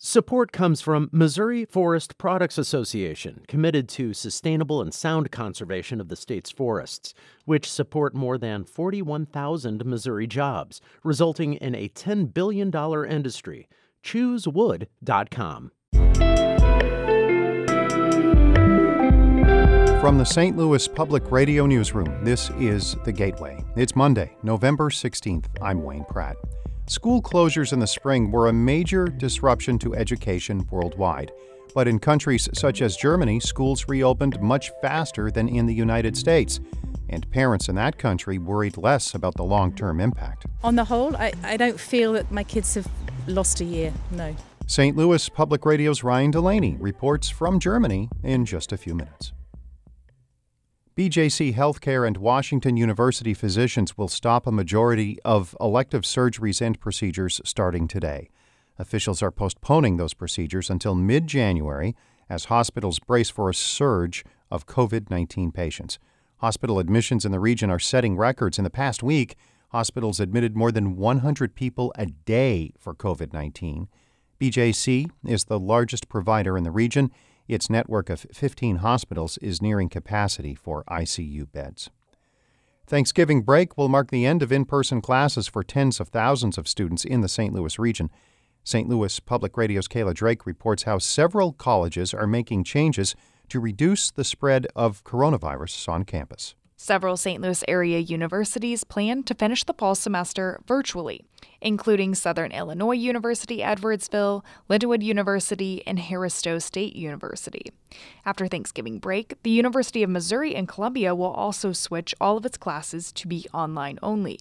Support comes from Missouri Forest Products Association, committed to sustainable and sound conservation of the state's forests, which support more than 41,000 Missouri jobs, resulting in a $10 billion industry. ChooseWood.com. From the St. Louis Public Radio Newsroom, this is The Gateway. It's Monday, November 16th. I'm Wayne Pratt. School closures in the spring were a major disruption to education worldwide. But in countries such as Germany, schools reopened much faster than in the United States. And parents in that country worried less about the long term impact. On the whole, I, I don't feel that my kids have lost a year, no. St. Louis Public Radio's Ryan Delaney reports from Germany in just a few minutes. BJC Healthcare and Washington University physicians will stop a majority of elective surgeries and procedures starting today. Officials are postponing those procedures until mid January as hospitals brace for a surge of COVID 19 patients. Hospital admissions in the region are setting records. In the past week, hospitals admitted more than 100 people a day for COVID 19. BJC is the largest provider in the region its network of 15 hospitals is nearing capacity for ICU beds. Thanksgiving break will mark the end of in person classes for tens of thousands of students in the St. Louis region. St. Louis Public Radio's Kayla Drake reports how several colleges are making changes to reduce the spread of coronavirus on campus. Several St. Louis area universities plan to finish the fall semester virtually, including Southern Illinois University Edwardsville, Lindenwood University, and Harris Stowe State University. After Thanksgiving break, the University of Missouri and Columbia will also switch all of its classes to be online only.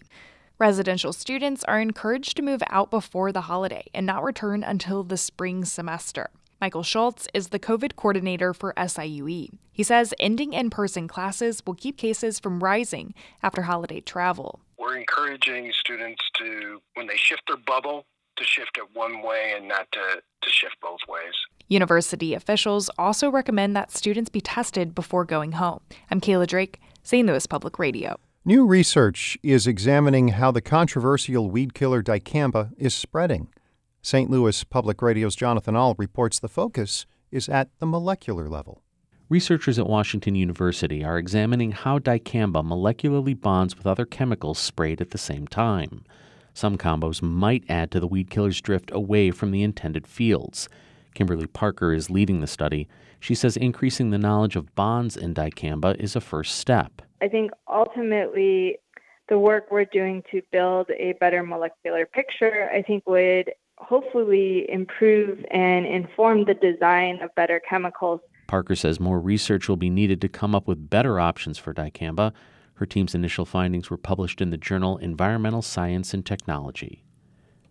Residential students are encouraged to move out before the holiday and not return until the spring semester. Michael Schultz is the COVID coordinator for SIUE. He says ending in person classes will keep cases from rising after holiday travel. We're encouraging students to, when they shift their bubble, to shift it one way and not to, to shift both ways. University officials also recommend that students be tested before going home. I'm Kayla Drake, St. Louis Public Radio. New research is examining how the controversial weed killer dicamba is spreading. St. Louis Public Radio's Jonathan Ahl reports the focus is at the molecular level. Researchers at Washington University are examining how dicamba molecularly bonds with other chemicals sprayed at the same time. Some combos might add to the weed killer's drift away from the intended fields. Kimberly Parker is leading the study. She says increasing the knowledge of bonds in dicamba is a first step. I think ultimately the work we're doing to build a better molecular picture, I think would hopefully improve and inform the design of better chemicals. Parker says more research will be needed to come up with better options for dicamba. Her team's initial findings were published in the journal Environmental Science and Technology.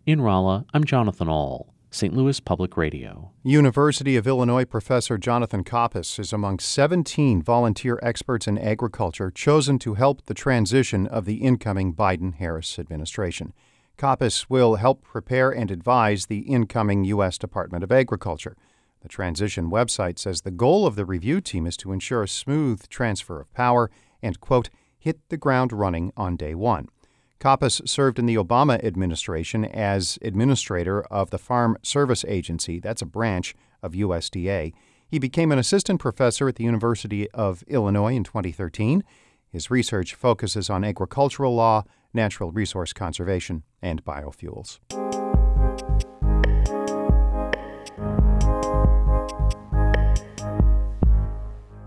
In Rolla, I'm Jonathan Ahl, St. Louis Public Radio. University of Illinois professor Jonathan Coppess is among 17 volunteer experts in agriculture chosen to help the transition of the incoming Biden Harris administration. Coppess will help prepare and advise the incoming U.S. Department of Agriculture. The transition website says the goal of the review team is to ensure a smooth transfer of power and, quote, hit the ground running on day one. Coppess served in the Obama administration as administrator of the Farm Service Agency, that's a branch of USDA. He became an assistant professor at the University of Illinois in 2013. His research focuses on agricultural law, natural resource conservation, and biofuels.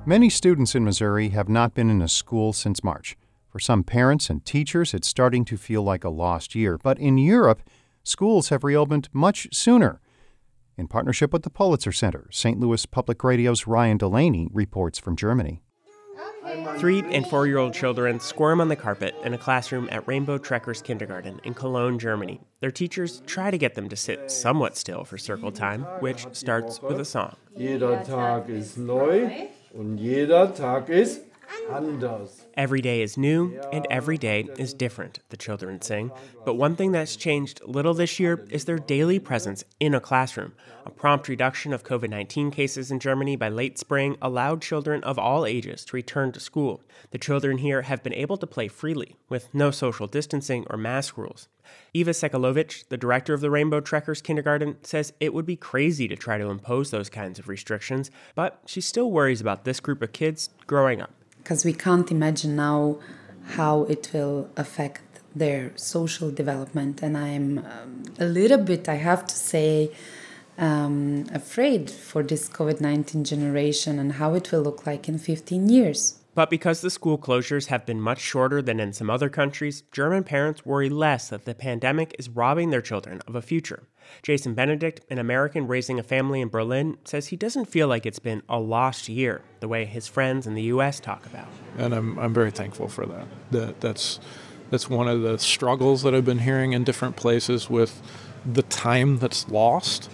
Many students in Missouri have not been in a school since March. For some parents and teachers, it's starting to feel like a lost year. But in Europe, schools have reopened much sooner. In partnership with the Pulitzer Center, St. Louis Public Radio's Ryan Delaney reports from Germany. Three and four year old children squirm on the carpet in a classroom at Rainbow Trekkers Kindergarten in Cologne, Germany. Their teachers try to get them to sit somewhat still for circle time, which starts with a song. Jeder Tag ist neu und jeder Tag ist Every day is new, and every day is different, the children sing. But one thing that's changed little this year is their daily presence in a classroom. A prompt reduction of COVID 19 cases in Germany by late spring allowed children of all ages to return to school. The children here have been able to play freely, with no social distancing or mask rules. Eva Sekalovich, the director of the Rainbow Trekkers Kindergarten, says it would be crazy to try to impose those kinds of restrictions, but she still worries about this group of kids growing up because we can't imagine now how it will affect their social development. And I'm um, a little bit, I have to say, um, afraid for this COVID 19 generation and how it will look like in 15 years. But because the school closures have been much shorter than in some other countries, German parents worry less that the pandemic is robbing their children of a future. Jason Benedict, an American raising a family in Berlin, says he doesn't feel like it's been a lost year the way his friends in the U.S. talk about. And I'm, I'm very thankful for that. that that's, that's one of the struggles that I've been hearing in different places with the time that's lost.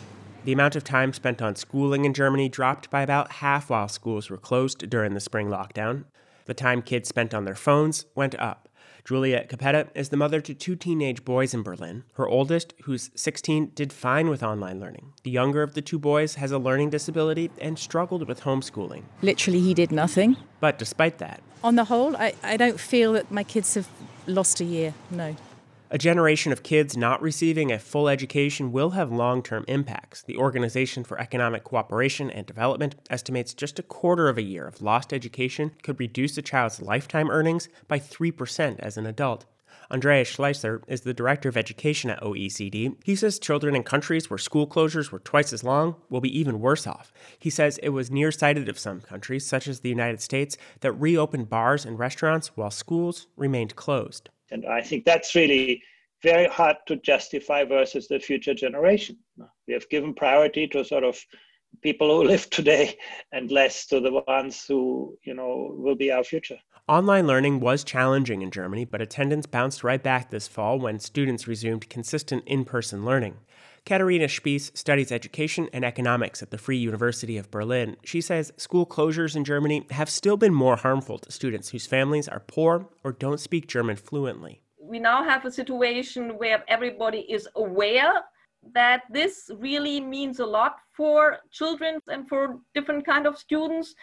The amount of time spent on schooling in Germany dropped by about half while schools were closed during the spring lockdown. The time kids spent on their phones went up. Juliet Capetta is the mother to two teenage boys in Berlin. Her oldest, who's 16, did fine with online learning. The younger of the two boys has a learning disability and struggled with homeschooling. Literally, he did nothing. But despite that, on the whole, I, I don't feel that my kids have lost a year, no. A generation of kids not receiving a full education will have long term impacts. The Organization for Economic Cooperation and Development estimates just a quarter of a year of lost education could reduce a child's lifetime earnings by 3% as an adult. Andreas Schleicher is the director of education at OECD. He says children in countries where school closures were twice as long will be even worse off. He says it was nearsighted of some countries, such as the United States, that reopened bars and restaurants while schools remained closed. And I think that's really very hard to justify versus the future generation. We have given priority to sort of people who live today and less to the ones who, you know, will be our future. Online learning was challenging in Germany, but attendance bounced right back this fall when students resumed consistent in person learning. Katharina Spiess studies education and economics at the Free University of Berlin. She says school closures in Germany have still been more harmful to students whose families are poor or don't speak German fluently. We now have a situation where everybody is aware that this really means a lot for children and for different kind of students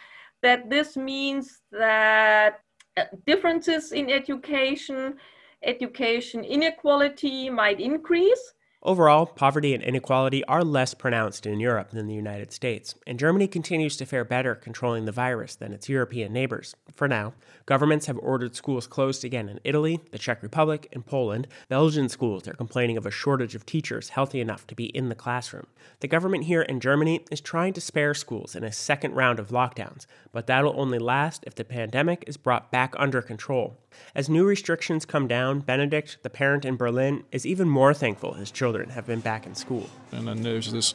that this means that uh, differences in education education inequality might increase Overall, poverty and inequality are less pronounced in Europe than the United States, and Germany continues to fare better controlling the virus than its European neighbors. For now, governments have ordered schools closed again in Italy, the Czech Republic, and Poland. Belgian schools are complaining of a shortage of teachers healthy enough to be in the classroom. The government here in Germany is trying to spare schools in a second round of lockdowns, but that'll only last if the pandemic is brought back under control. As new restrictions come down, Benedict, the parent in Berlin, is even more thankful his children have been back in school. And then there's this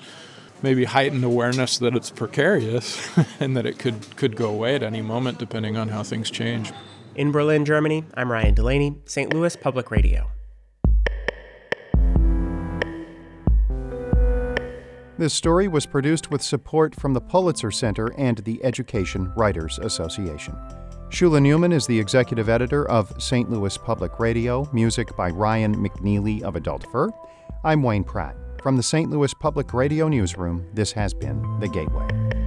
maybe heightened awareness that it's precarious and that it could, could go away at any moment depending on how things change. In Berlin, Germany, I'm Ryan Delaney, St. Louis Public Radio. This story was produced with support from the Pulitzer Center and the Education Writers Association. Shula Neuman is the executive editor of St. Louis Public Radio, music by Ryan McNeely of Adult Fur. I'm Wayne Pratt. From the St. Louis Public Radio Newsroom, this has been The Gateway.